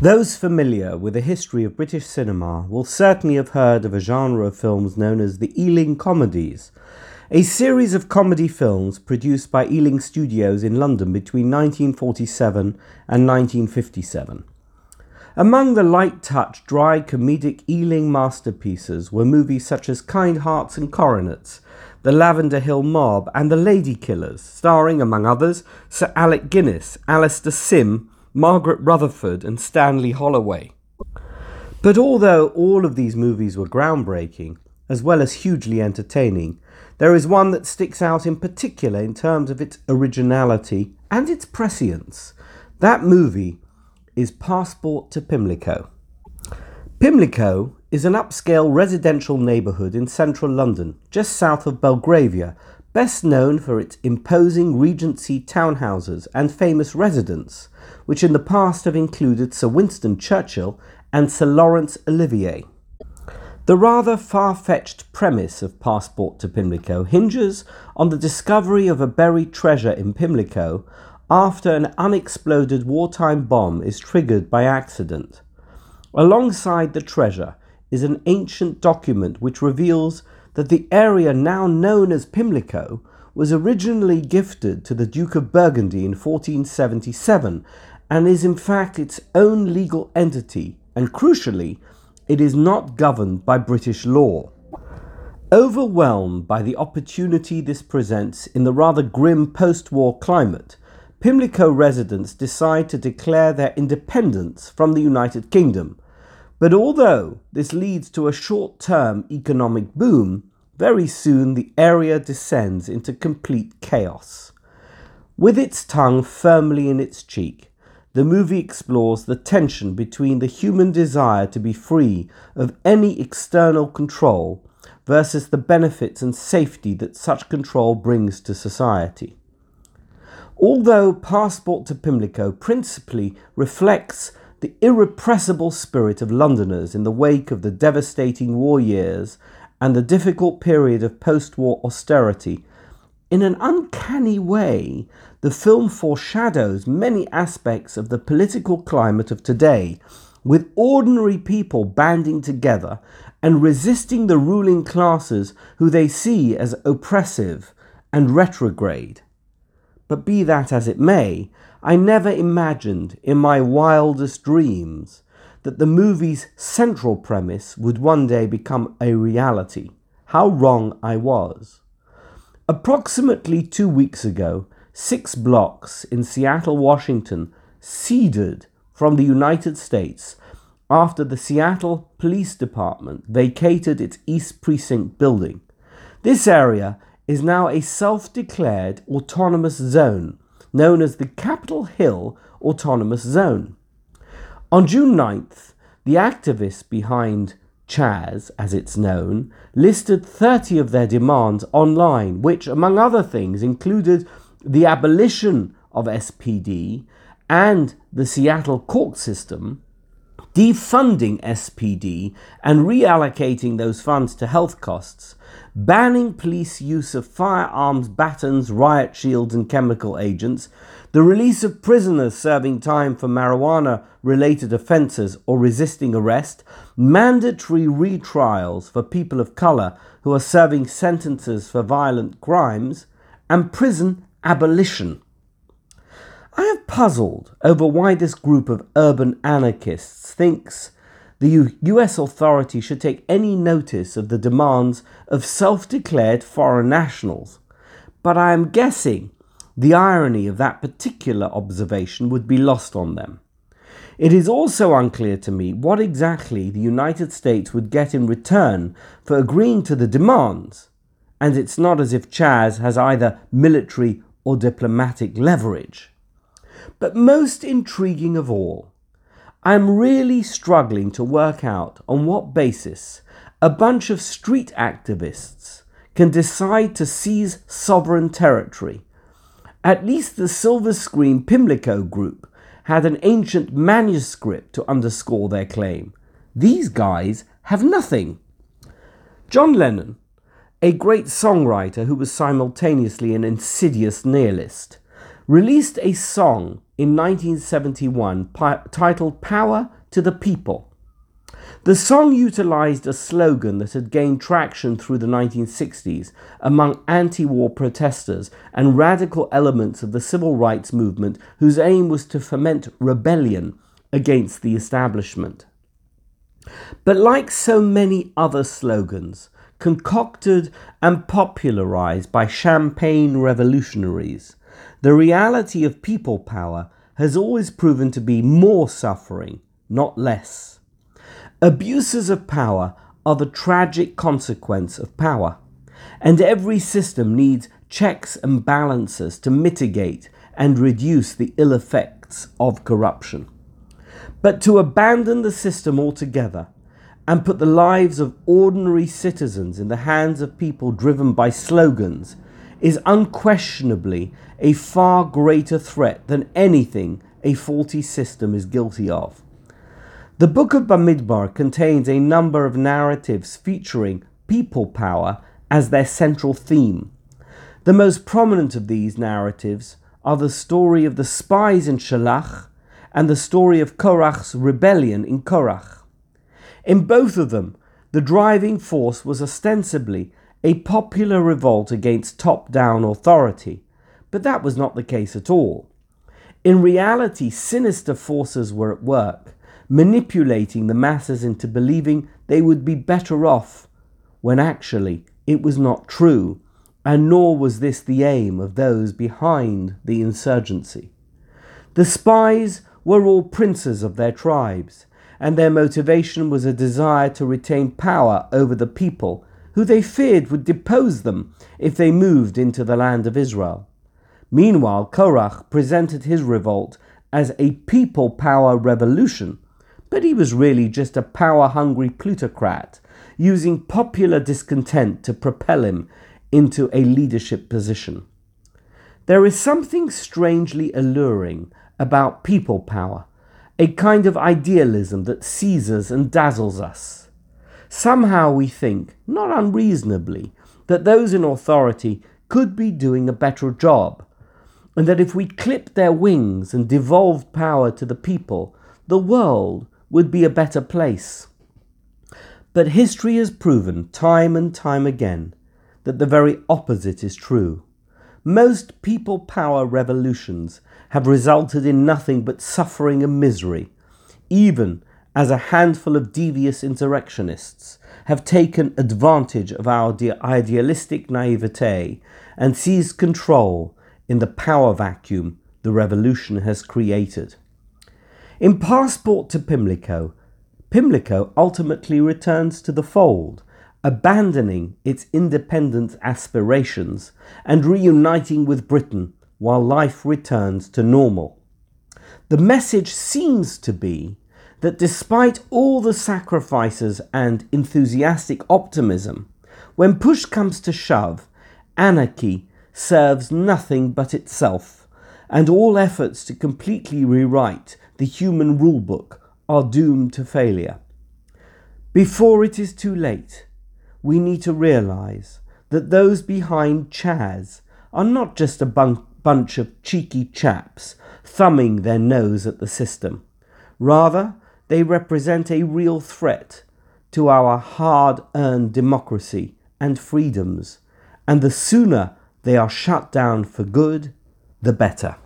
Those familiar with the history of British cinema will certainly have heard of a genre of films known as the Ealing Comedies, a series of comedy films produced by Ealing Studios in London between 1947 and 1957. Among the light touch, dry, comedic Ealing masterpieces were movies such as Kind Hearts and Coronets, The Lavender Hill Mob, and The Ladykillers, starring, among others, Sir Alec Guinness, Alastair Sim, Margaret Rutherford, and Stanley Holloway. But although all of these movies were groundbreaking, as well as hugely entertaining, there is one that sticks out in particular in terms of its originality and its prescience. That movie is Passport to Pimlico. Pimlico is an upscale residential neighbourhood in central London, just south of Belgravia, best known for its imposing Regency townhouses and famous residents, which in the past have included Sir Winston Churchill and Sir Laurence Olivier. The rather far fetched premise of Passport to Pimlico hinges on the discovery of a buried treasure in Pimlico after an unexploded wartime bomb is triggered by accident. Alongside the treasure is an ancient document which reveals that the area now known as Pimlico was originally gifted to the Duke of Burgundy in 1477 and is in fact its own legal entity, and crucially, it is not governed by British law. Overwhelmed by the opportunity this presents in the rather grim post war climate, Pimlico residents decide to declare their independence from the United Kingdom. But although this leads to a short term economic boom, very soon the area descends into complete chaos. With its tongue firmly in its cheek, the movie explores the tension between the human desire to be free of any external control versus the benefits and safety that such control brings to society. Although Passport to Pimlico principally reflects the irrepressible spirit of Londoners in the wake of the devastating war years and the difficult period of post war austerity, in an uncanny way, the film foreshadows many aspects of the political climate of today, with ordinary people banding together and resisting the ruling classes who they see as oppressive and retrograde. But be that as it may, I never imagined in my wildest dreams that the movie's central premise would one day become a reality. How wrong I was. Approximately two weeks ago, six blocks in Seattle, Washington, ceded from the United States after the Seattle Police Department vacated its East Precinct building. This area is now a self declared autonomous zone known as the Capitol Hill Autonomous Zone. On June 9th, the activists behind Chaz, as it's known, listed 30 of their demands online, which, among other things, included the abolition of SPD and the Seattle court system, defunding SPD and reallocating those funds to health costs, banning police use of firearms, batons, riot shields, and chemical agents, the release of prisoners serving time for marijuana related offences or resisting arrest, mandatory retrials for people of colour who are serving sentences for violent crimes, and prison abolition. I have puzzled over why this group of urban anarchists thinks the U- US authority should take any notice of the demands of self declared foreign nationals, but I am guessing the irony of that particular observation would be lost on them. It is also unclear to me what exactly the United States would get in return for agreeing to the demands, and it's not as if Chaz has either military or diplomatic leverage. But most intriguing of all, I'm really struggling to work out on what basis a bunch of street activists can decide to seize sovereign territory. At least the Silver Screen Pimlico group had an ancient manuscript to underscore their claim. These guys have nothing. John Lennon, a great songwriter who was simultaneously an insidious nihilist, released a song in 1971 titled Power to the People. The song utilized a slogan that had gained traction through the 1960s among anti war protesters and radical elements of the civil rights movement whose aim was to foment rebellion against the establishment. But like so many other slogans, concocted and popularized by champagne revolutionaries, the reality of people power has always proven to be more suffering, not less. Abuses of power are the tragic consequence of power, and every system needs checks and balances to mitigate and reduce the ill effects of corruption. But to abandon the system altogether and put the lives of ordinary citizens in the hands of people driven by slogans is unquestionably a far greater threat than anything a faulty system is guilty of. The Book of Bamidbar contains a number of narratives featuring people power as their central theme. The most prominent of these narratives are the story of the spies in Shalach and the story of Korach's rebellion in Korach. In both of them, the driving force was ostensibly a popular revolt against top down authority, but that was not the case at all. In reality, sinister forces were at work, manipulating the masses into believing they would be better off, when actually it was not true, and nor was this the aim of those behind the insurgency. The spies were all princes of their tribes, and their motivation was a desire to retain power over the people who they feared would depose them if they moved into the land of Israel. Meanwhile, Korach presented his revolt as a people power revolution, but he was really just a power hungry plutocrat using popular discontent to propel him into a leadership position. There is something strangely alluring about people power, a kind of idealism that seizes and dazzles us. Somehow we think, not unreasonably, that those in authority could be doing a better job, and that if we clipped their wings and devolved power to the people, the world would be a better place. But history has proven time and time again that the very opposite is true. Most people power revolutions have resulted in nothing but suffering and misery, even as a handful of devious insurrectionists have taken advantage of our idealistic naivete and seized control in the power vacuum the revolution has created. In Passport to Pimlico, Pimlico ultimately returns to the fold, abandoning its independent aspirations and reuniting with Britain while life returns to normal. The message seems to be that despite all the sacrifices and enthusiastic optimism, when push comes to shove, anarchy serves nothing but itself, and all efforts to completely rewrite the human rulebook are doomed to failure. Before it is too late, we need to realize that those behind Chaz are not just a bun- bunch of cheeky chaps thumbing their nose at the system. Rather, they represent a real threat to our hard earned democracy and freedoms, and the sooner they are shut down for good, the better.